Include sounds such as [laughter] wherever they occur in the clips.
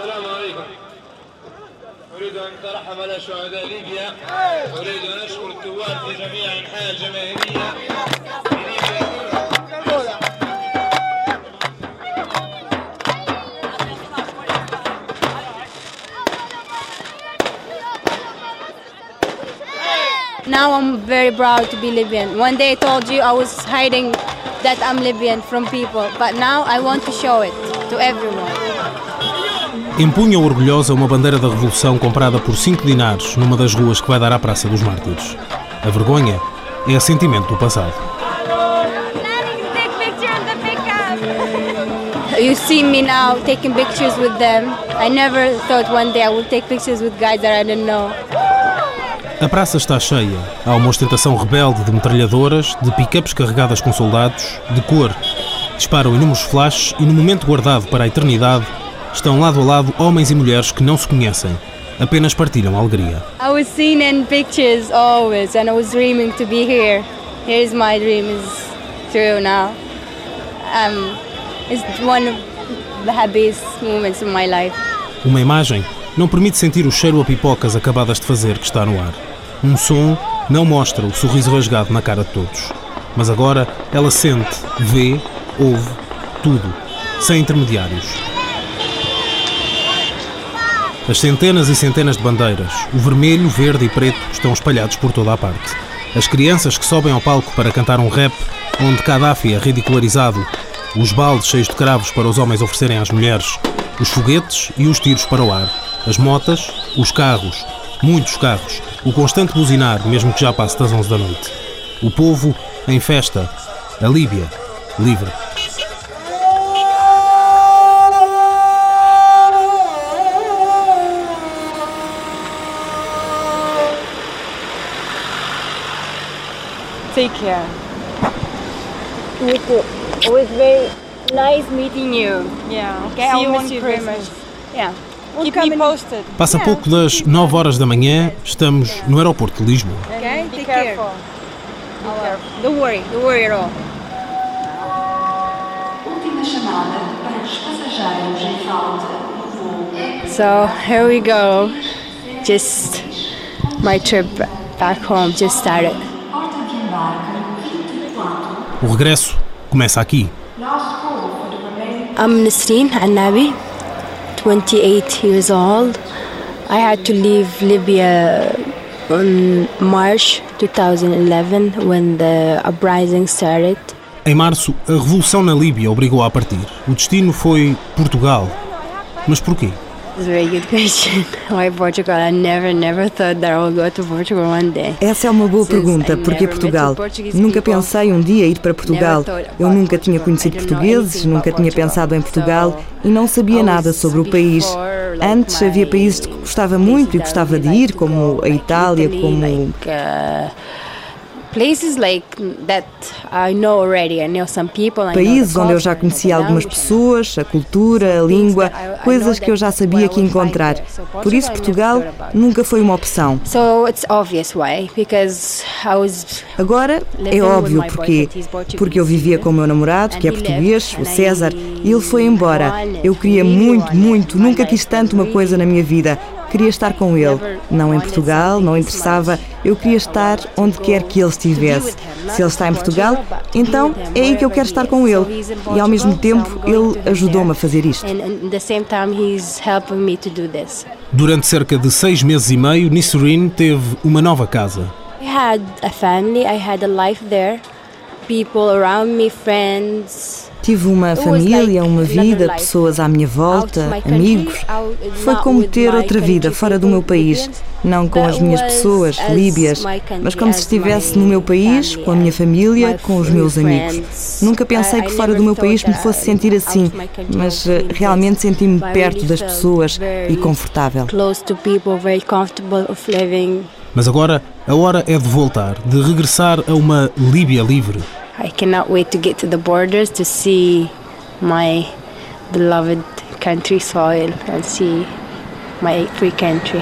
السلام عليكم أريد أن أترحم على شهداء ليبيا أريد أن أشكر الثوار في جميع أنحاء الجماهيرية في ليبيا Now I'm very proud to be Libyan. One day I told you I was hiding that I'm Libyan from people, but now I want to show it to everyone. Empunha orgulhosa uma bandeira da Revolução comprada por 5 dinares numa das ruas que vai dar à Praça dos Mártires. A vergonha é sentimento do passado. You see me now taking pictures with them. I never thought one day I would take pictures with guys that I didn't know. A praça está cheia. Há uma ostentação rebelde de metralhadoras, de pick-ups carregadas com soldados, de cor. Disparam inúmeros flashes e, no momento guardado para a eternidade, estão lado a lado homens e mulheres que não se conhecem. Apenas partilham a alegria. I was seen in pictures always, and I was dreaming to be here. Here's my dream is true now. Um, it's one of the happiest moments of my life. Uma imagem não permite sentir o cheiro a pipocas acabadas de fazer que está no ar. Um som não mostra o sorriso rasgado na cara de todos. Mas agora ela sente, vê, ouve, tudo, sem intermediários. As centenas e centenas de bandeiras, o vermelho, verde e preto, estão espalhados por toda a parte. As crianças que sobem ao palco para cantar um rap onde Gaddafi é ridicularizado, os baldes cheios de cravos para os homens oferecerem às mulheres, os foguetes e os tiros para o ar, as motas, os carros, muitos carros, o constante buzinar, mesmo que já passe das 11 da noite. O povo em festa, a Líbia, livre. Take care. It was very nice meeting you. Yeah. Okay, See I'll you miss on you very Christmas. much. Yeah. We'll Keep come me in- posted. Passa pouco das 9 horas da manhã, estamos no aeroporto de Lisboa. Okay, Be take care. careful. Don't worry, don't worry at all. Última chamada para os passageiros em falta. So here we go. Just my trip back home just started. Porta de embarque 24. O regresso começa aqui. I'm Nasreen Annabi, 28 years old. I had to leave Libya on March 2011 when the uprising started. Em março, a revolução na Líbia obrigou a partir. O destino foi Portugal. Mas porquê? It's a very good question. [laughs] Why Portugal? I never, never thought that I would go to Portugal one day. Essa é uma boa pergunta. Porquê never Portugal? Nunca pensei um dia ir para Portugal. never thought Eu nunca tinha Portugal. conhecido portugueses, nunca tinha Portugal. pensado em Portugal e não sabia nada sobre o país. Antes havia países que gostava muito e gostava de ir, como a Itália, como países onde eu já conhecia algumas pessoas, a cultura, a língua, coisas que eu já sabia que encontrar. Por isso, Portugal nunca foi uma opção. Agora é óbvio porquê. Porque eu vivia com o meu namorado, que é português, o César, e ele foi embora. Eu queria muito, muito, nunca quis tanto uma coisa na minha vida. Queria estar com ele. Não em Portugal, não interessava. Eu queria estar onde quer que ele estivesse. Se ele está em Portugal, então é aí que eu quero estar com ele. E ao mesmo tempo, ele ajudou-me a fazer isto. And at the same time, he's helping me to do this. Durante cerca de seis meses e meio, Nisrin teve uma nova casa. I had a family. I had a life there. People around me, friends. Tive uma família, uma vida, pessoas à minha volta, amigos. Foi como ter outra vida fora do meu país, não com as minhas pessoas líbias, mas como se estivesse no meu país, com a minha família, com os meus amigos. Nunca pensei que fora do meu país me fosse sentir assim, mas eh, realmente senti-me perto das pessoas e confortável. Mas agora a hora é de voltar, de regressar a uma Líbia livre. I cannot wait to get to the borders to see my beloved country soil and see my free country.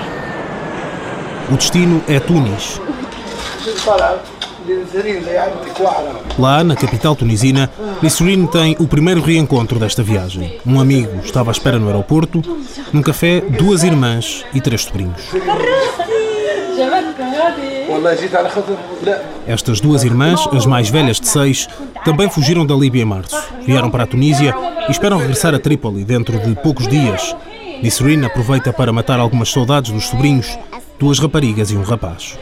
O destino é Tunis. Lá, na capital tunisina, Nisrine tem o primeiro reencontro desta viagem. Um amigo estava à espera no aeroporto, num café, duas irmãs e três sobrinhos. Estas duas irmãs, as mais velhas de seis, também fugiram da Líbia em março. Vieram para a Tunísia e esperam regressar a Trípoli dentro de poucos dias. Nisrine aproveita para matar algumas saudades dos sobrinhos, duas raparigas e um rapaz.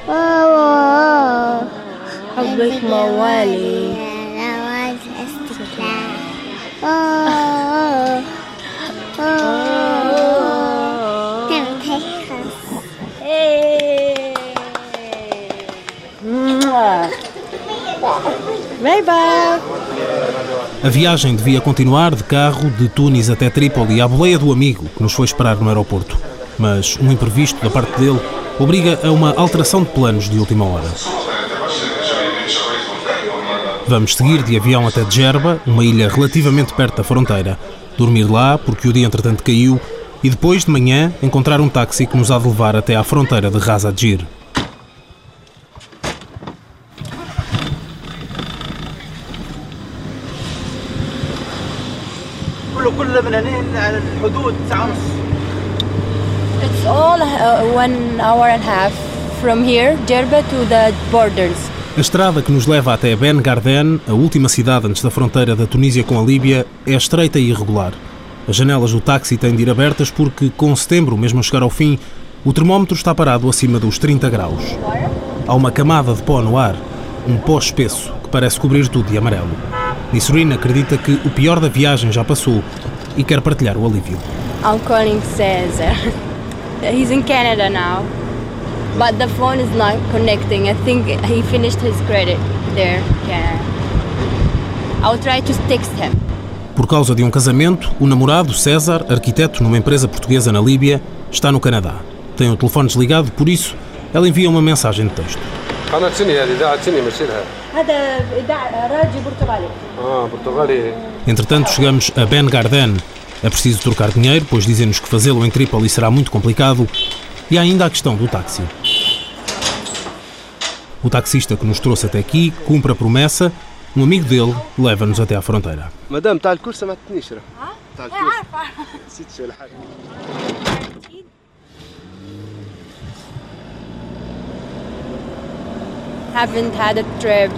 Vem, bye. A viagem devia continuar de carro de Tunis até Trípoli, à boleia do amigo que nos foi esperar no aeroporto. Mas um imprevisto da parte dele obriga a uma alteração de planos de última hora. Vamos seguir de avião até Djerba, uma ilha relativamente perto da fronteira, dormir lá porque o dia entretanto caiu e depois de manhã encontrar um táxi que nos há de levar até à fronteira de Razadjir. Adjir. كله كله من هنا على الحدود ساعة ونص It's all uh, one hour and a half from here, Jerba, to the borders. A estrada que nos leva até Ben Garden, a última cidade antes da fronteira da Tunísia com a Líbia, é estreita e irregular. As janelas do táxi têm de ir abertas porque, com setembro mesmo a chegar ao fim, o termómetro está parado acima dos 30 graus. Há uma camada de pó no ar, um pó espesso que parece cobrir tudo de amarelo. Nisrine acredita que o pior da viagem já passou e quer partilhar o alívio. I'm calling Cesar. [laughs] He's in Canada now, but the phone is not connecting. I think he finished his credit there. Yeah. I'll try to text him. Por causa de um casamento, o namorado, César, arquiteto numa empresa portuguesa na Líbia, está no Canadá. Tem o telefone desligado, por isso, ela envia uma mensagem de texto. قناة سني هذه إذاعة سني مشيلها هذا راديو برتغالي. اه برتغالي Entretanto, chegamos a Ben Garden. É preciso trocar dinheiro, pois dizem-nos que fazê-lo em Trípoli será muito complicado. E há ainda a questão do táxi. O taxista que nos trouxe até aqui cumpre a promessa. Um amigo dele leva-nos até à fronteira. مدام تاع الكرسي ما تنيش راه تاع الكرسي نسيت Haven't had a trip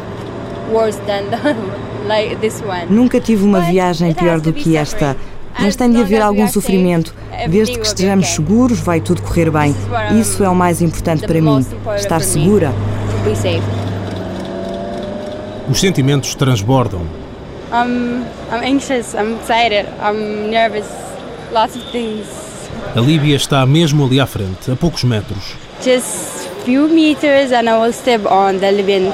worse than the, [laughs] like this one. Nunca tive uma viagem pior do que esta. Mas tem de haver algum sofrimento. Desde que estejamos seguros, vai tudo correr bem. Isso é o mais importante para mim. Estar segura. Os sentimentos transbordam. I'm I'm anxious. I'm excited. I'm nervous. Lots of things. A Líbia está mesmo ali à frente, a poucos metros. Just few meters and I will step on the Libyan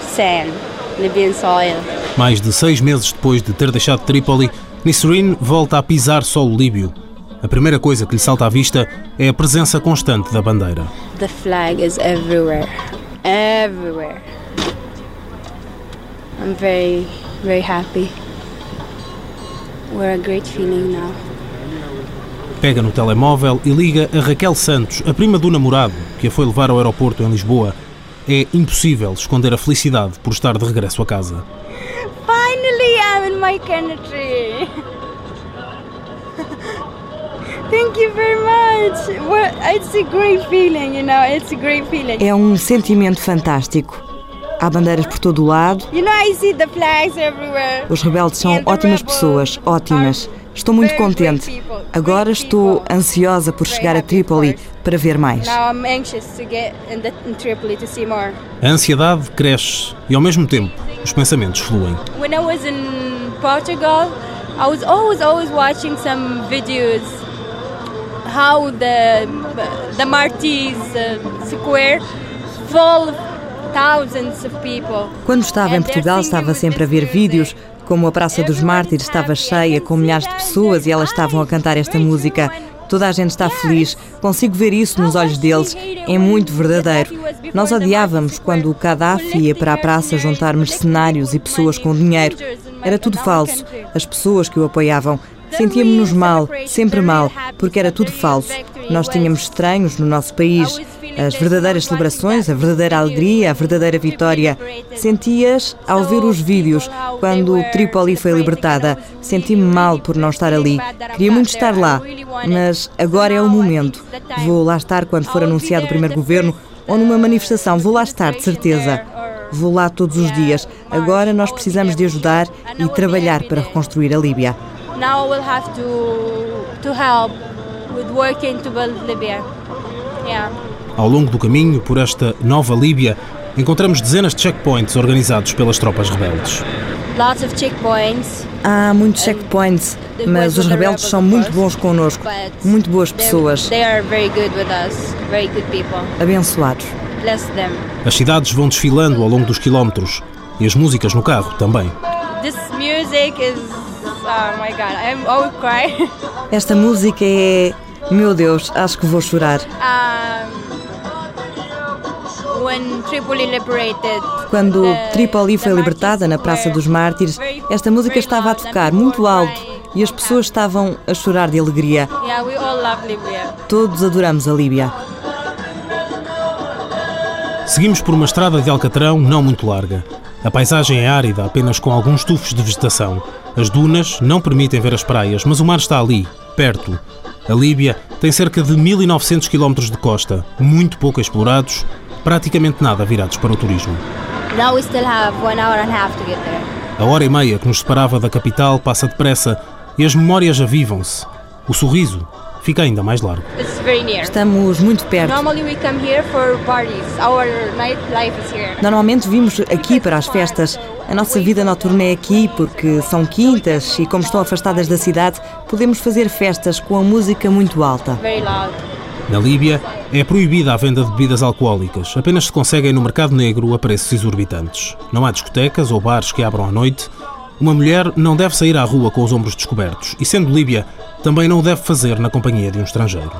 sand, Libyan soil. Mais de seis meses depois de ter deixado Trípoli, Nisrine volta a pisar solo líbio. A primeira coisa que lhe salta à vista é a presença constante da bandeira. The flag is everywhere. Everywhere. I'm very, very happy. We're a great feeling now. Pega no telemóvel e liga a Raquel Santos, a prima do namorado, que a foi levar ao aeroporto em Lisboa. É impossível esconder a felicidade por estar de regresso a casa. Finally, I'm in my country. Thank you very much. Well, it's a great feeling, you know. It's a great feeling. É um sentimento fantástico. Há bandeiras por todo o lado. You know, I see the flags everywhere. Os rebeldes são ótimas pessoas, are ótimas. Estou muito contente. Agora estou ansiosa por chegar a Trípoli para ver mais. Now I'm anxious to get in, the, in Tripoli to see more. A ansiedade cresce e, ao mesmo tempo, os pensamentos fluem. When I was in Portugal, I was always, always watching some videos how the the Martis Square full of thousands of people. Quando estava em Portugal, estava sempre a ver vídeos como a Praça dos Mártires estava cheia com milhares de pessoas e elas estavam a cantar esta música. Toda a gente está feliz. Consigo ver isso nos olhos deles. É muito verdadeiro. Nós odiávamos quando o Gaddafi ia para a praça juntar mercenários e pessoas com dinheiro. Era tudo falso. As pessoas que o apoiavam. Sentíamos-nos mal, sempre mal, porque era tudo falso. Nós tínhamos estranhos no nosso país. as verdadeiras celebrações, a verdadeira alegria, a verdadeira vitória. Sentias ao ver os vídeos quando Trípoli foi libertada. Senti-me mal por não estar ali. Queria muito estar lá, mas agora é o momento. Vou lá estar quando for anunciado o primeiro governo ou numa manifestação. Vou lá estar, de certeza. Vou lá todos os dias. Agora nós precisamos de ajudar e trabalhar para reconstruir a Líbia. Now we'll have to to help with working to build Libya. Yeah. Ao longo do caminho por esta nova Líbia, encontramos dezenas de checkpoints organizados pelas tropas rebeldes. Lots of checkpoints. Há muitos checkpoints, mas os rebeldes são muito bons connosco, muito boas pessoas, They are very good with us. Very good people. abençoados. Bless them. As cidades vão desfilando ao longo dos quilómetros e as músicas no carro também. This music is oh my god, I'm I will cry. [laughs] Esta música é. Meu Deus, acho que vou chorar. um, when Tripoli liberated Quando Trípoli foi libertada na Praça dos Mártires, esta música estava a tocar muito alto e as pessoas estavam a chorar de alegria. Todos adoramos a Líbia. Seguimos por uma estrada de alcatrão não muito larga. A paisagem é árida, apenas com alguns tufos de vegetação. As dunas não permitem ver as praias, mas o mar está ali, perto. A Líbia tem cerca de 1900 km de costa, muito pouco explorados, praticamente nada virados para o turismo. A hora e meia que nos separava da capital passa depressa e as memórias avivam-se. O sorriso fica ainda mais largo. Estamos muito perto. Normally we come here for parties. Our nightlife is here. Normalmente vimos aqui para as festas. A nossa vida noturna é aqui porque são quintas e, como estão afastadas da cidade, podemos fazer festas com a música muito alta. Na Líbia é proibida a venda de bebidas alcoólicas, apenas se conseguem no mercado negro a preços exorbitantes. Não há discotecas ou bares que abram à noite. Uma mulher não deve sair à rua com os ombros descobertos e, sendo Líbia, também não o deve fazer na companhia de um estrangeiro.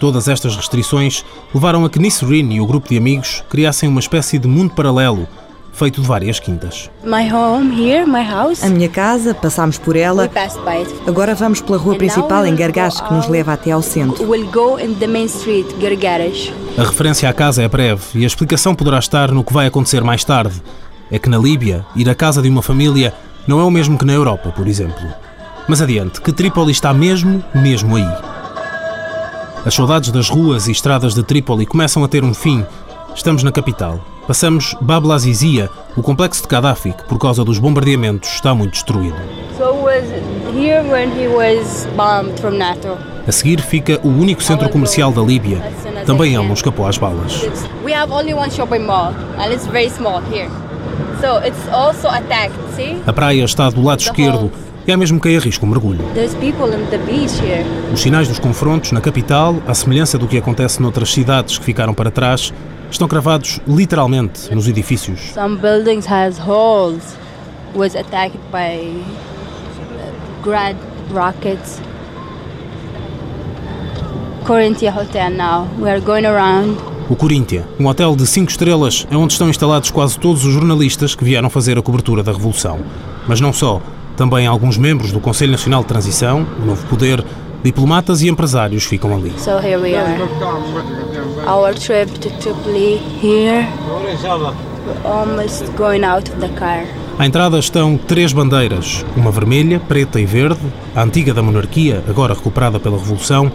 Todas estas restrições levaram a que Nisrin e o grupo de amigos criassem uma espécie de mundo paralelo, feito de várias quintas. My home here, my house. A minha casa, passámos por we ela. passed by it. Agora vamos pela rua principal em Gargash, que nos leva até ao centro. We'll go in the main street, Gargarish. A referência à casa é breve e a explicação poderá estar no que vai acontecer mais tarde. É que na Líbia, ir à casa de uma família não é o mesmo que na Europa, por exemplo. Mas adiante, que Trípoli está mesmo, mesmo aí. As saudades das ruas e estradas de Trípoli começam a ter um fim. Estamos na capital. Passamos Bab Azizia, o complexo de Gaddafi, que por causa dos bombardeamentos está muito destruído. A seguir fica o único centro comercial da Líbia. Também ele não escapou às balas. We have only one shopping mall, and it's very small here. A praia está do lado esquerdo e há mesmo quem arrisca um mergulho. there's people in the beach here. Os sinais dos confrontos na capital, à semelhança do que acontece noutras cidades que ficaram para trás, estão cravados literalmente nos edifícios. Some buildings has holes. Was attacked by uh, grad rockets. Corinthia Hotel now. We are going around. O Coríntia, um hotel de 5 estrelas, é onde estão instalados quase todos os jornalistas que vieram fazer a cobertura da Revolução. Mas não só, também alguns membros do Conselho Nacional de Transição, o Novo Poder, diplomatas e empresários ficam ali. So here we are. Our trip to Tripoli here. Almost going out of the car. À entrada estão três bandeiras, uma vermelha, preta e verde, a antiga da monarquia, agora recuperada pela Revolução,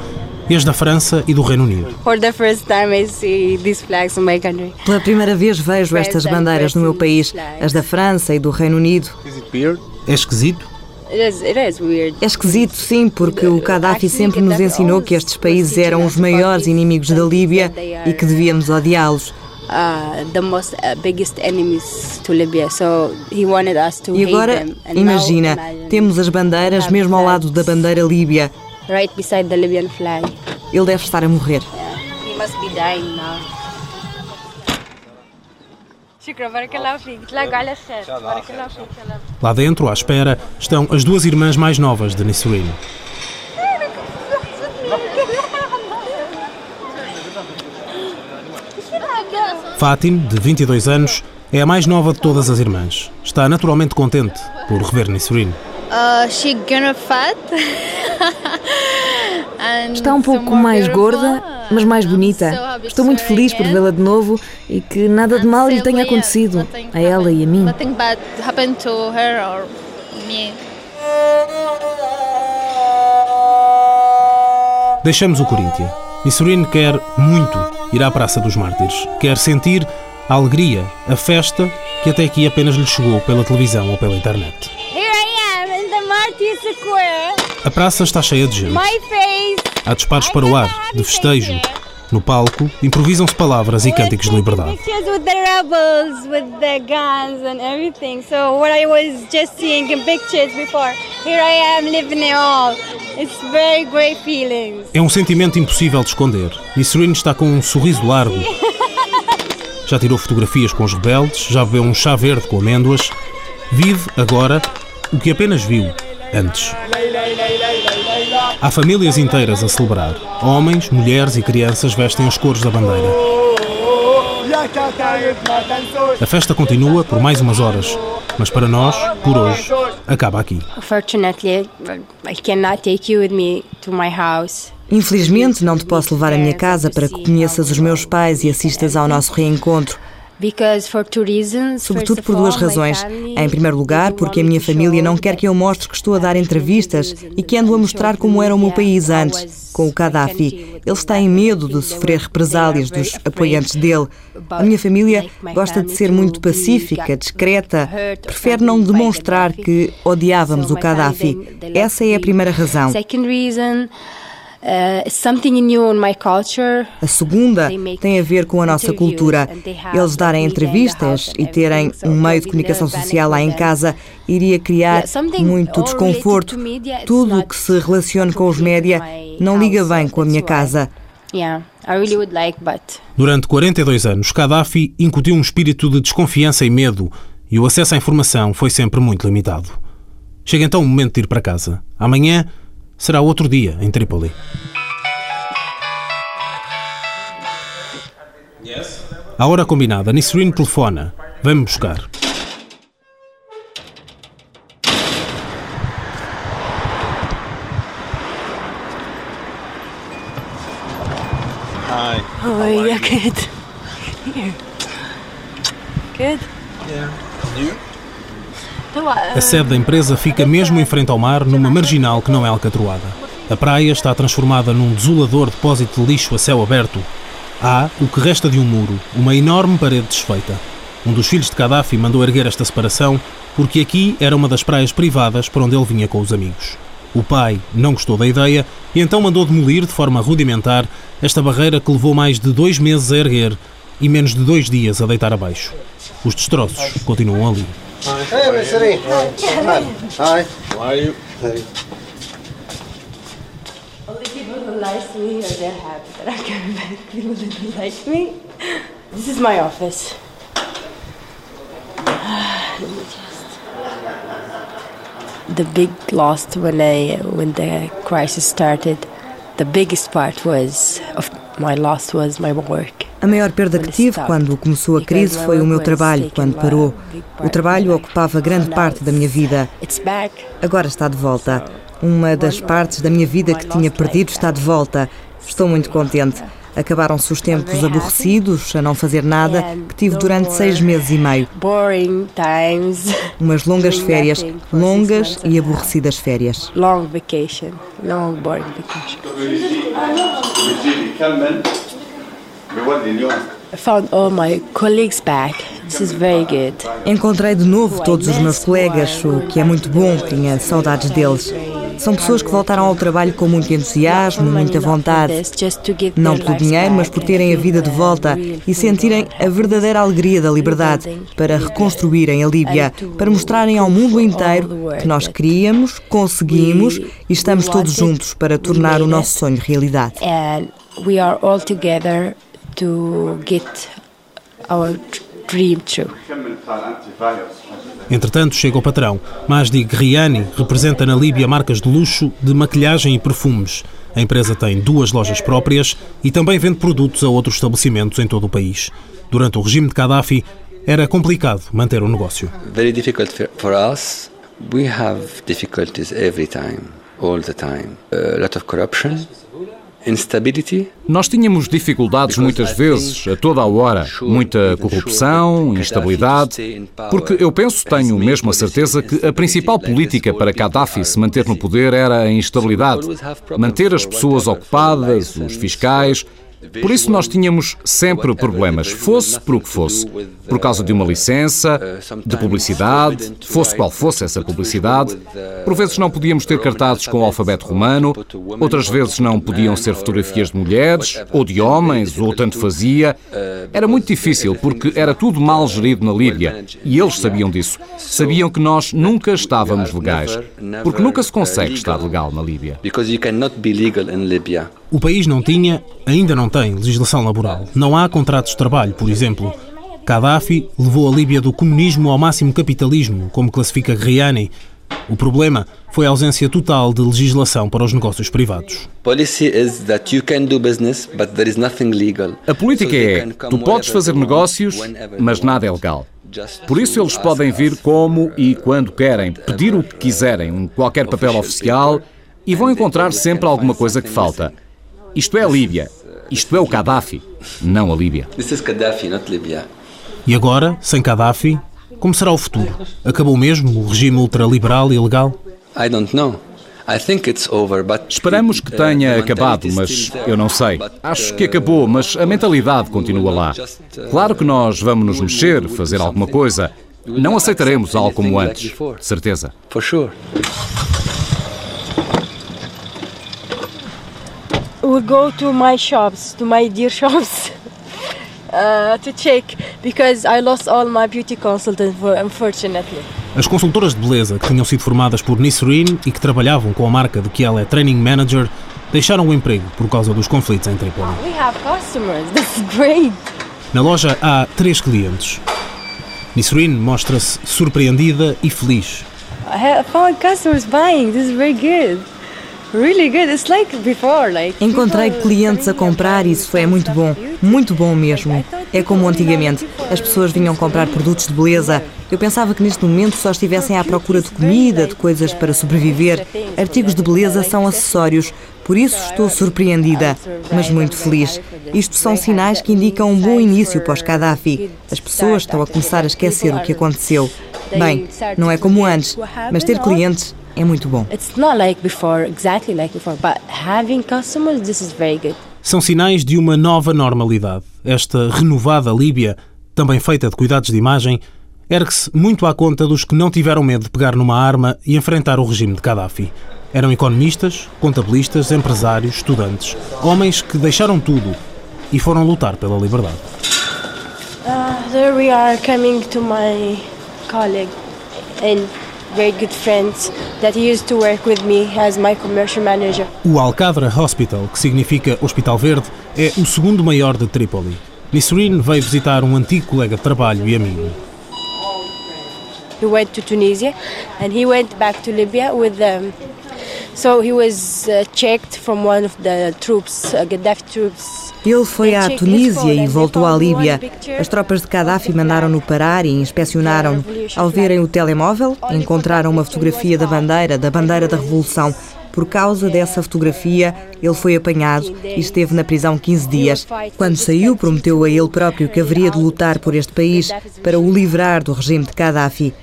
as da França e do Reino Unido. For the first time, I see these flags in my country. Pela primeira vez vejo estas bandeiras no meu país, as da França e do Reino Unido. É esquisito? É esquisito, sim, porque o Gaddafi sempre nos ensinou que estes países eram os maiores inimigos da Líbia e que devíamos odiá-los. Uh, most uh, biggest enemies to Libya. So he wanted us to E agora, imagina, temos as bandeiras mesmo ao lado da bandeira líbia right beside the Libyan flag. Ele deve estar a morrer. Yeah. He must be dying now. Lá dentro, à espera, estão as duas irmãs mais novas de Nisreen. Fátima, de 22 anos, é a mais nova de todas as irmãs. Está naturalmente contente por rever Nisreen. Uh, she gonna fat. [laughs] And Está um pouco mais gorda mas mais bonita. Estou muito feliz por vê-la de novo e que nada de mal lhe tenha acontecido, a ela e a mim. Nothing bad happened to her or me. Deixamos o Coríntia. Missourine quer muito ir à Praça dos Mártires. Quer sentir a alegria, a festa que até aqui apenas lhe chegou pela televisão ou pela internet. A praça está cheia de gente. Há disparos para o ar, de festejo. No palco, improvisam-se palavras e cânticos de liberdade. Pictures with the rebels, with the guns and everything. So what I was just seeing in pictures before, here I am living it all. It's very great feelings. É um sentimento impossível de esconder. Missourine está com um sorriso largo. [laughs] Já tirou fotografias com os rebeldes, já bebeu um chá verde com amêndoas. Vive agora o que apenas viu antes. Há famílias inteiras a celebrar. Homens, mulheres e crianças vestem as cores da bandeira. A festa continua por mais umas horas, mas para nós, por hoje, acaba aqui. Unfortunately, I cannot take you with me to my house. Infelizmente, não te posso levar à minha casa para que conheças os meus pais e assistas ao nosso reencontro. Sobretudo por duas razões. Em primeiro lugar, porque a minha família não quer que eu mostre que estou a dar entrevistas e que ando a mostrar como era o meu país antes, com o Gaddafi. Eles têm medo de sofrer represálias dos apoiantes dele. A minha família gosta de ser muito pacífica, discreta, prefere não demonstrar que odiávamos o Gaddafi. Essa é a primeira razão. Something new in my culture. A segunda tem a ver com a nossa cultura. Eles darem entrevistas e terem um meio de comunicação social lá em casa iria criar muito desconforto. Tudo o que se relacione com os média não liga bem com a minha casa. Durante 42 anos, Gaddafi incutiu um espírito de desconfiança e medo e o acesso à informação foi sempre muito limitado. Chega então o momento de ir para casa. Amanhã será outro dia em Trípoli. À hora combinada, Nisrine telefona. Vem-me buscar. Hi. How are you? Good. Here. Good. Yeah. You? A sede da empresa fica mesmo em frente ao mar, numa marginal que não é alcatroada. A praia está transformada num desolador depósito de lixo a céu aberto. Há o que resta de um muro, uma enorme parede desfeita. Um dos filhos de Gaddafi mandou erguer esta separação porque aqui era uma das praias privadas para onde ele vinha com os amigos. O pai não gostou da ideia e então mandou demolir de forma rudimentar esta barreira que levou mais de dois meses a erguer e menos de dois dias a deitar abaixo. Os destroços continuam ali. Hey, Mr. Lee. Hi. Hi. How are you? Hey. Only people who like me are they're happy that I'm coming back. People that don't like me. This is my office. [sighs] Let me just. The big loss when I when the crisis started, the biggest part was of my loss was my work. A maior perda que tive quando começou a crise foi o meu trabalho, quando parou. O trabalho ocupava grande parte da minha vida. Agora está de volta. Uma das partes da minha vida que tinha perdido está de volta. Estou muito contente. Acabaram-se os tempos aborrecidos, a não fazer nada, que tive durante seis meses e meio. Umas longas férias, longas e aborrecidas férias. Long vacation, long boring vacation. Encontrei de novo todos os meus colegas, o que é muito bom, tinha saudades deles. São pessoas que voltaram ao trabalho com muito entusiasmo, muita vontade. Não pelo dinheiro, mas por terem a vida de volta e sentirem a verdadeira alegria da liberdade, para reconstruírem a Líbia, para mostrarem ao mundo inteiro que nós queríamos, conseguimos e estamos todos juntos para tornar o nosso sonho realidade. we are all together to get our dream true. Entretanto, chega o patrão. Majdi Griani representa na Líbia marcas de luxo de maquilhagem e perfumes. A empresa tem duas lojas próprias e também vende produtos a outros estabelecimentos em todo o país. Durante o regime de Gaddafi, era complicado manter o negócio. Very difficult for us. We have difficulties every time, all the time. A lot of corruption. Nós tínhamos dificuldades muitas vezes, a toda a hora. Muita corrupção, instabilidade. Porque eu penso, tenho mesmo a certeza, que a principal política para Gaddafi se manter no poder era a instabilidade. Manter as pessoas ocupadas, os fiscais. Por isso nós tínhamos sempre problemas, fosse por o que fosse. Por causa de uma licença, de publicidade, fosse qual fosse essa publicidade. Por vezes não podíamos ter cartazes com o alfabeto romano, outras vezes não podiam ser fotografias de mulheres, ou de homens, ou tanto fazia. Era muito difícil porque era tudo mal gerido na Líbia e eles sabiam disso. Sabiam que nós nunca estávamos legais, porque nunca se consegue estar legal na Líbia. O país não tinha, ainda não tem, legislação laboral. Não há contratos de trabalho, por exemplo. Gaddafi levou a Líbia do comunismo ao máximo capitalismo, como classifica Griani. O problema foi a ausência total de legislação para os negócios privados. Policy is that you can do business, but there is nothing legal. A política é: tu podes fazer negócios, mas nada é legal. Por isso eles podem vir como e quando querem, pedir o que quiserem, qualquer papel oficial, e vão encontrar sempre alguma coisa que falta. Isto é a Líbia. Isto é o Gaddafi, não a Líbia. E agora, sem Gaddafi, como será o futuro? Acabou mesmo o regime ultraliberal e ilegal? I don't know. I think it's over, but Esperamos que tenha acabado, mas eu não sei. Acho que acabou, mas a mentalidade continua lá. Claro que nós vamos nos mexer, fazer alguma coisa. Não aceitaremos algo como antes, certeza. For sure. We go to my shops, to my dear [laughs] shops, uh, to check because I lost all my beauty consultants, for, unfortunately. As consultoras de beleza que tinham sido formadas por Nisrin e que trabalhavam com a marca de que ela é training manager deixaram o emprego por causa dos conflitos em Trípoli. We have customers, [laughs] that's great. Na loja há três clientes. Nisrin mostra-se surpreendida e feliz. I have found customers buying, this is very good. Encontrei clientes a comprar e isso foi muito bom, muito bom mesmo. É como antigamente, as pessoas vinham comprar produtos de beleza. Eu pensava que neste momento só estivessem à procura de comida, de coisas para sobreviver. Artigos de beleza são acessórios, por isso estou surpreendida, mas muito feliz. Isto são sinais que indicam um bom início pós-Gaddafi. As pessoas estão a começar a esquecer o que aconteceu. Bem, não é como antes, mas ter clientes é muito bom. It's not like before, exactly like before, but having customers, this is very good. São sinais de uma nova normalidade. Esta renovada Líbia, também feita de cuidados de imagem, ergue-se muito à conta dos que não tiveram medo de pegar numa arma e enfrentar o regime de Gaddafi. Eram economistas, contabilistas, empresários, estudantes, homens que deixaram tudo e foram lutar pela liberdade. Uh, there we are coming to my colleague and very good friends that he used to work with me as my commercial manager. O Al-Qadra Hospital, que significa Hospital Verde, é o segundo maior de Trípoli. Nisrin veio visitar um antigo colega de trabalho e amigo. He went to Tunisia and he went back to Libya with them. Ele foi à Tunísia e voltou à Líbia. As tropas de Gaddafi mandaram-no parar e inspecionaram-no. Ao verem o telemóvel, encontraram uma fotografia da bandeira, da bandeira da Revolução. Por causa dessa fotografia, ele foi apanhado e esteve na prisão 15 dias. Quando saiu, prometeu a ele próprio que haveria de lutar por este país para o livrar do regime de Gaddafi.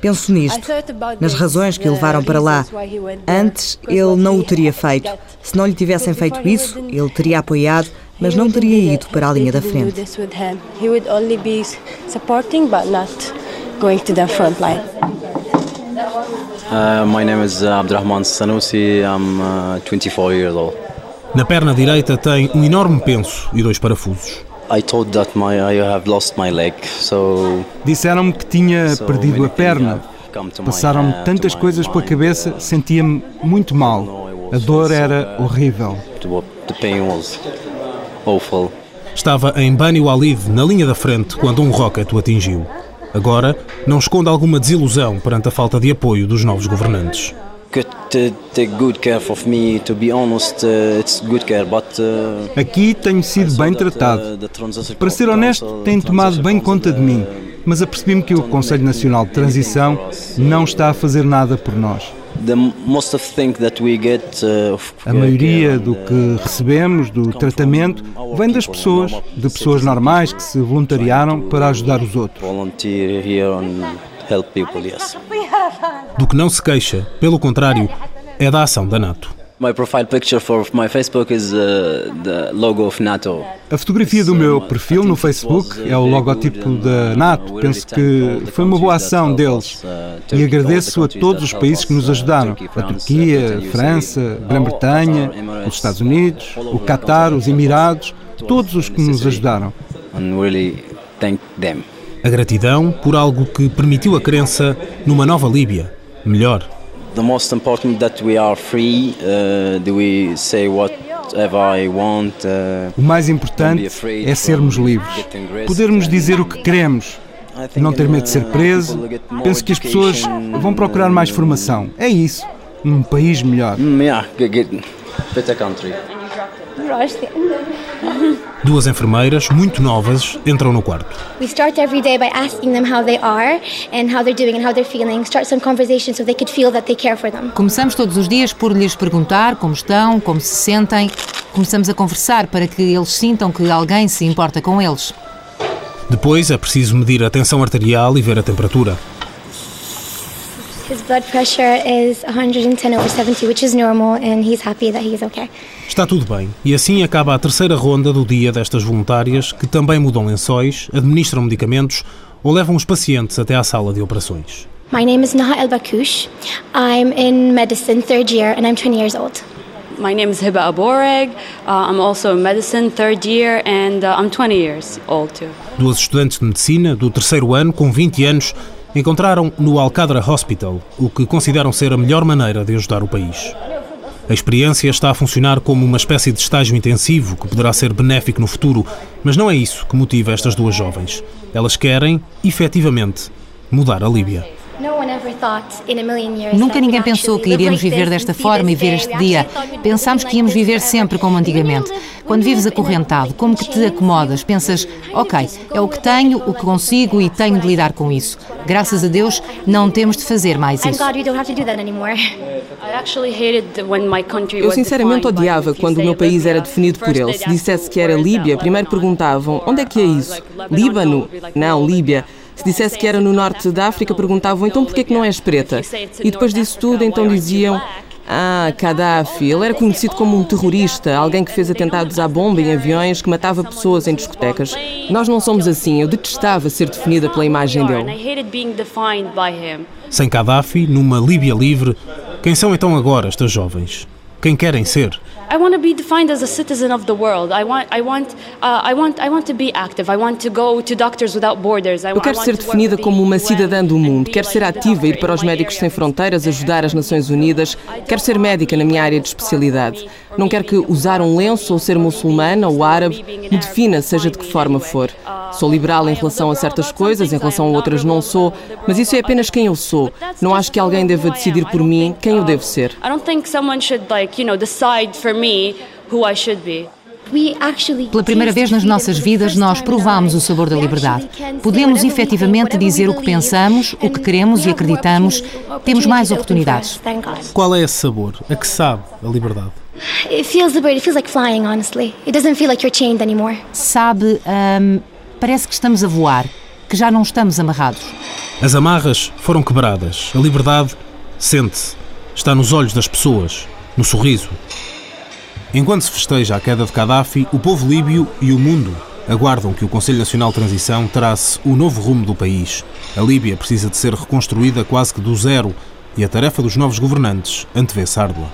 Penso nisto, nas razões que o levaram para lá. Antes, ele não o teria feito. Se não lhe tivessem feito isso, ele teria apoiado, mas não teria ido para a linha da frente. He would only be supporting but not going to the front line. Uh, my name is uh, Abdurrahman Sanusi. I'm uh, 24 years old. Na perna direita tem um enorme penso e dois parafusos. I thought that my I have lost my leg, so Disseram-me que tinha perdido a perna. Passaram-me tantas coisas pela cabeça, sentia-me muito mal. A dor era horrível. the pain was awful. Estava em Bani Walid, na linha da frente, quando um rocket o atingiu. Agora, não esconde alguma desilusão perante a falta de apoio dos novos governantes. Good, uh, take good care of me. To be honest, uh, it's good care, but uh, Aqui tenho sido bem tratado. Para ser honesto, têm tomado bem conta de mim, mas apercebi-me que o Conselho Nacional de Transição não está a fazer nada por nós. A maioria do que recebemos do tratamento vem das pessoas, de pessoas normais que se voluntariaram para ajudar os outros. [laughs] Do que não se queixa, pelo contrário, é da ação da NATO. My profile picture for my Facebook is uh, the logo of NATO. A fotografia do meu perfil no Facebook é o logotipo da NATO. Penso que foi uma boa ação deles e agradeço a todos os países que nos ajudaram: a Turquia, a França, a Grã-Bretanha, os Estados Unidos, o Qatar, os Emirados, todos os que nos ajudaram. A gratidão por algo que permitiu a crença numa nova Líbia, melhor. The most important that we are free, uh, do we say want. Uh, o mais importante é sermos livres, podermos dizer o que queremos, não ter medo de ser preso. Penso que as pessoas vão procurar mais formação. É isso, um país melhor. Yeah, better country. Duas enfermeiras muito novas entram no quarto. We start every day by asking them how they are and how they're doing and how they're feeling. Start some conversation so they could feel that they care for them. Começamos todos os dias por lhes perguntar como estão, como se sentem. Começamos a conversar para que eles sintam que alguém se importa com eles. Depois é preciso medir a tensão arterial e ver a temperatura. Está tudo bem. E assim acaba a terceira ronda do dia destas voluntárias que também mudam lençóis, administram medicamentos ou levam os pacientes até à sala de operações. My name is Naha El Bakouche. I'm in medicine third year and I'm 20 years old. My name is Hiba Aboreg. Uh, I'm also in medicine third year and uh, I'm 20 years old too. Duas estudantes de medicina do terceiro ano com 20 anos encontraram no Alcadra Hospital o que consideram ser a melhor maneira de ajudar o país. A experiência está a funcionar como uma espécie de estágio intensivo que poderá ser benéfico no futuro, mas não é isso que motiva estas duas jovens. Elas querem, efetivamente, mudar a Líbia. Nunca ninguém pensou que iríamos viver desta forma e ver este dia. Pensámos que íamos viver sempre como antigamente. Quando vives acorrentado, como que te acomodas? Pensas, ok, é o que tenho, o que consigo e tenho de lidar com isso. Graças a Deus, não temos de fazer mais isso. [laughs] Eu sinceramente odiava quando o meu país era definido por ele. Se dissesse que era Líbia, primeiro perguntavam: onde é que é isso? Líbano? Não, Líbia. Se dissesse que era no norte da África, perguntavam então porquê que não és preta? E depois disso tudo, então diziam ah, Gaddafi. Ele era conhecido como um terrorista, alguém que fez atentados à bomba em aviões, que matava pessoas em discotecas. Nós não somos assim. Eu detestava ser definida pela imagem dele. Sem Gaddafi, numa Líbia livre, quem são então agora estas jovens? Quem querem ser? I want to be defined as a citizen of the world. I want, I want, uh, I want, I want to be active. I want to go to Doctors Without Borders. I, Eu quero ser definida como uma cidadã do mundo. Quero ser ativa, ir para os Médicos Sem Fronteiras, ajudar as Nações Unidas. Quero ser médica na minha área de especialidade. Não quero que usar um lenço ou ser muçulmana ou árabe me defina, seja de que forma for. Sou liberal em relação a certas coisas, em relação a outras não sou, mas isso é apenas quem eu sou. Não acho que alguém deva decidir por mim quem eu devo ser. I don't think someone should like, you know, decide for me who I should be. Pela primeira vez nas nossas vidas, nós provamos o sabor da liberdade. Podemos efetivamente dizer o que pensamos, o que queremos e acreditamos. Temos mais oportunidades. Qual é esse sabor? A que sabe a liberdade? It feels liberty. It feels like flying, honestly. It doesn't feel like you're chained anymore. Sabe, hum, parece que estamos a voar, que já não estamos amarrados. As amarras foram quebradas. A liberdade sente-se. Está nos olhos das pessoas, no sorriso. Enquanto se festeja a queda de Gaddafi, o povo líbio e o mundo aguardam que o Conselho Nacional de Transição trace o novo rumo do país. A Líbia precisa de ser reconstruída quase que do zero e a tarefa dos novos governantes antevê-se árdua.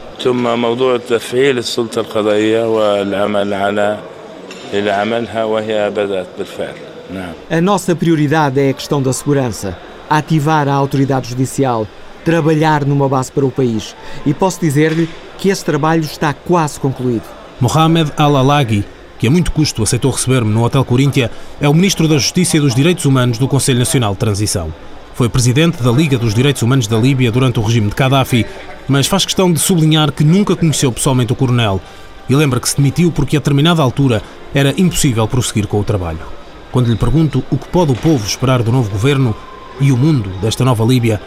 A nossa prioridade é a questão da segurança, ativar a autoridade judicial, trabalhar numa base para o país. E posso dizer-lhe que esse trabalho está quase concluído. Mohamed Al-Alagi, que a muito custo aceitou receber-me no Hotel Coríntia, é o Ministro da Justiça e dos Direitos Humanos do Conselho Nacional de Transição. Foi presidente da Liga dos Direitos Humanos da Líbia durante o regime de Gaddafi, mas faz questão de sublinhar que nunca conheceu pessoalmente o coronel e lembra que se demitiu porque a determinada altura era impossível prosseguir com o trabalho. Quando lhe pergunto o que pode o povo esperar do novo governo e o mundo desta nova Líbia,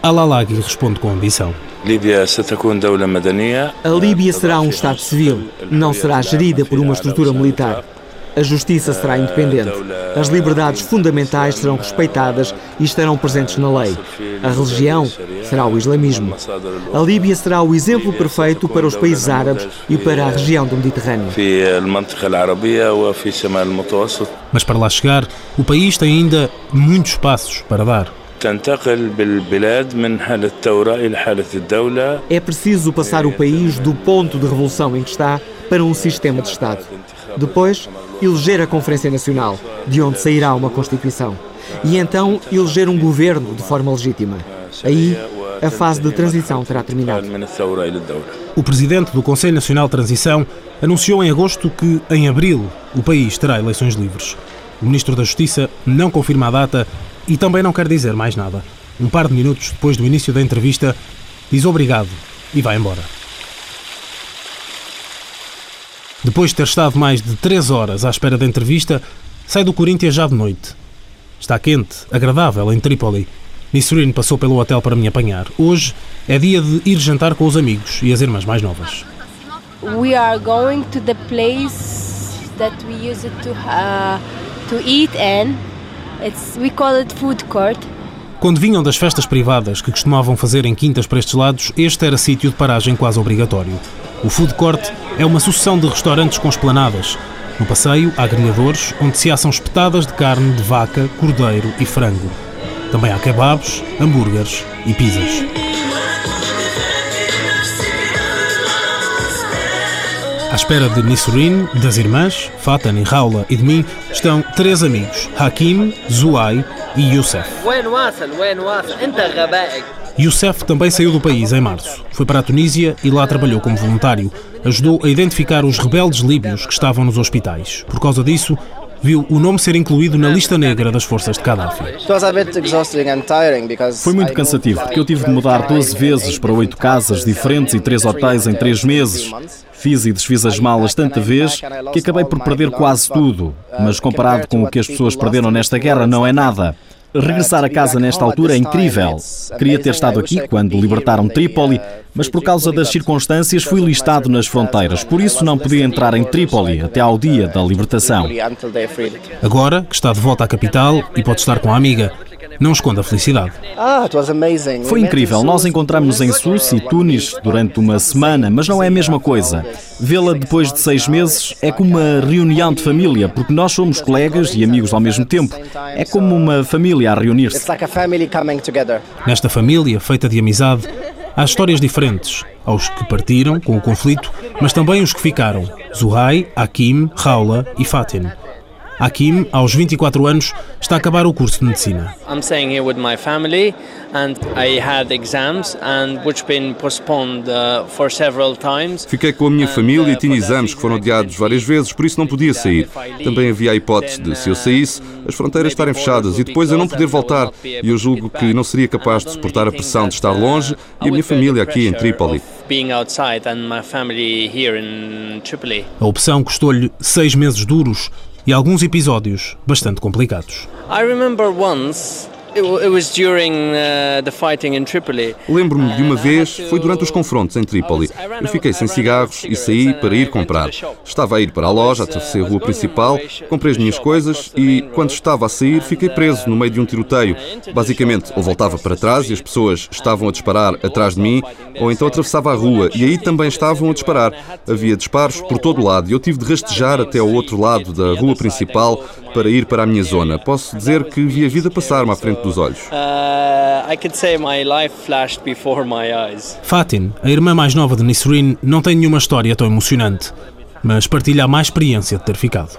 Al-Alaghi responde com ambição. A Líbia será um Estado civil, não será gerida por uma estrutura militar. A justiça será independente. As liberdades fundamentais serão respeitadas e estarão presentes na lei. A religião será o islamismo. A Líbia será o exemplo perfeito para os países árabes e para a região do Mediterrâneo. Mas para lá chegar, o país tem ainda muitos passos para dar. É preciso passar o país do ponto de revolução em que está para um sistema de Estado. Depois, eleger a Conferência Nacional, de onde sairá uma Constituição. E então eleger um governo de forma legítima. Aí, a fase de transição terá terminado. O presidente do Conselho Nacional de Transição anunciou em agosto que, em abril, o país terá eleições livres. O ministro da Justiça não confirma a data e também não quer dizer mais nada. Um par de minutos depois do início da entrevista, diz obrigado e vai embora. Depois de ter estado mais de três horas à espera da entrevista, sai do Corinthians já de noite. Está quente, agradável em Trípoli. Nisserine passou pelo hotel para me apanhar. Hoje é dia de ir jantar com os amigos e as irmãs mais novas. We are going to the place that we used to uh, to eat in. It's we call it food court. Quando vinham das festas privadas que costumavam fazer em quintas para estes lados, este era sítio de paragem quase obrigatório. O food court é uma sucessão de restaurantes com esplanadas. No passeio, há grelhadores onde se assam espetadas de carne de vaca, cordeiro e frango. Também há kebabs, hambúrgueres e pizzas. À espera de Nisrin, das irmãs, Fatan e Raula e de mim, estão três amigos, Hakim, Zuai e Youssef. Youssef também saiu do país em março. Foi para a Tunísia e lá trabalhou como voluntário. Ajudou a identificar os rebeldes líbios que estavam nos hospitais. Por causa disso, viu o nome ser incluído na lista negra das forças de Gaddafi. Foi muito cansativo, porque eu tive de mudar 12 vezes para oito casas diferentes e três hotéis em três meses. Fiz e desfiz as malas tanta vez que acabei por perder quase tudo. Mas comparado com o que as pessoas perderam nesta guerra, não é nada. Regressar a casa nesta altura é incrível. Queria ter estado aqui quando libertaram Trípoli, mas por causa das circunstâncias fui listado nas fronteiras, por isso não podia entrar em Trípoli até ao dia da libertação. Agora que está de volta à capital e pode estar com a amiga, não esconda a felicidade. Foi incrível. Nós encontramos-nos em Sus e Tunis durante uma semana, mas não é a mesma coisa. Vê-la depois de seis meses é como uma reunião de família, porque nós somos colegas e amigos ao mesmo tempo. É como uma família a reunir-se. Nesta família, feita de amizade, há histórias diferentes. Aos que partiram com o conflito, mas também os que ficaram. Zuhai, Hakim, Raula e Fatin. Hakim, aos 24 anos, está a acabar o curso de medicina. I'm staying here with my family and I had exams and which been postponed uh, for several times. Fiquei com a minha família e tinha exames que foram adiados várias vezes, por isso não podia sair. Também havia a hipótese de, se eu saísse, as fronteiras estarem fechadas e depois eu não poder voltar. E eu julgo que não seria capaz de suportar a pressão de estar longe e a minha família aqui em Trípoli. A opção custou-lhe seis meses duros e alguns episódios bastante complicados. I remember once Lembro-me de uma vez, foi durante os confrontos em Trípoli. Eu fiquei sem cigarros e saí para ir comprar. Estava a ir para a loja, atravessei a rua principal, comprei as minhas coisas e, quando estava a sair, fiquei preso no meio de um tiroteio. Basicamente, ou voltava para trás e as pessoas estavam a disparar atrás de mim, ou então atravessava a rua e aí também estavam a disparar. Havia disparos por todo o lado e eu tive de rastejar até ao outro lado da rua principal para ir para a minha zona. Posso dizer que vi a vida passar-me à frente dos olhos. Fatin, a irmã mais nova de Nisrin, não tem nenhuma história tão emocionante, mas partilha a má experiência de ter ficado.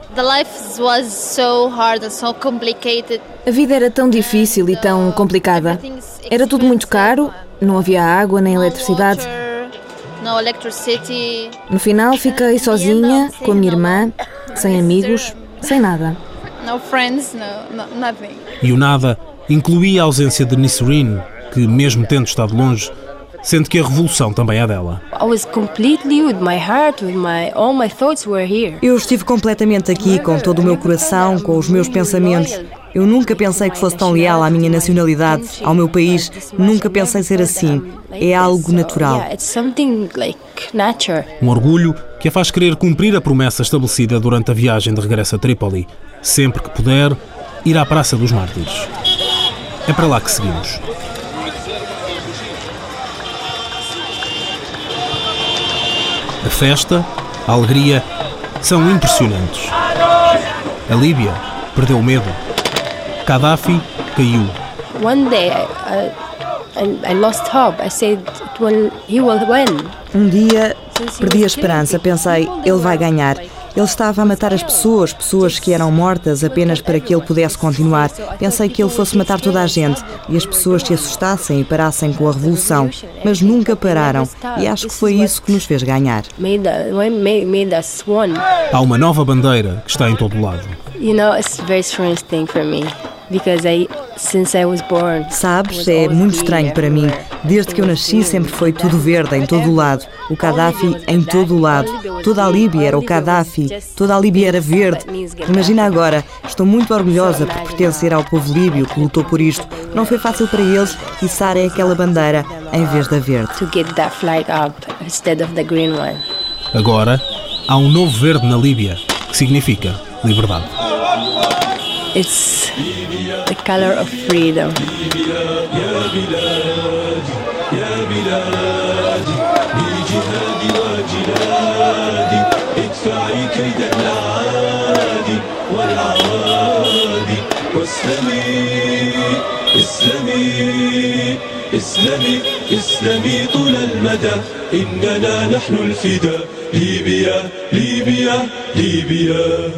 A vida era tão difícil e tão complicada. Era tudo muito caro, não havia água nem eletricidade. No final fiquei sozinha, com a minha irmã, sem amigos, sem nada. E o nada incluía a ausência de Nisrin, que, mesmo tendo estado longe, sente que a revolução também é dela. Eu estive completamente aqui, com todo o meu coração, com os meus pensamentos. Eu nunca pensei que fosse tão leal à minha nacionalidade, ao meu país. Nunca pensei ser assim. É algo natural. Um orgulho que a faz querer cumprir a promessa estabelecida durante a viagem de regresso a Trípoli. Sempre que puder, ir à Praça dos Mártires. É para lá que seguimos. A festa, a alegria são impressionantes. A Líbia perdeu o medo. Gaddafi caiu. One day I, I, I lost hope. I said will, he will win. Um dia perdi a esperança. Pensei, ele vai ganhar. Ele estava a matar as pessoas, pessoas que eram mortas apenas para que ele pudesse continuar. Pensei que ele fosse matar toda a gente e as pessoas se assustassem e parassem com a revolução, mas nunca pararam e acho que foi isso que nos fez ganhar. Há uma nova bandeira que está em todo lado. You know, it's a very strange thing for me because I since I was born. Sabes, é muito estranho para mim. Desde que eu nasci sempre foi tudo verde em todo o lado. O Gaddafi em todo o lado. Toda a Líbia era o Gaddafi. Toda a Líbia era verde. Imagina agora, estou muito orgulhosa por pertencer ao povo líbio que lutou por isto. Não foi fácil para eles içarem aquela bandeira em vez da verde. To get that flag up instead of the green one. Agora há um novo verde na Líbia, que significa liberdade. It's the color of freedom. اسلمي اسلمي طول المدى إننا نحن الفداء ليبيا ليبيا ليبيا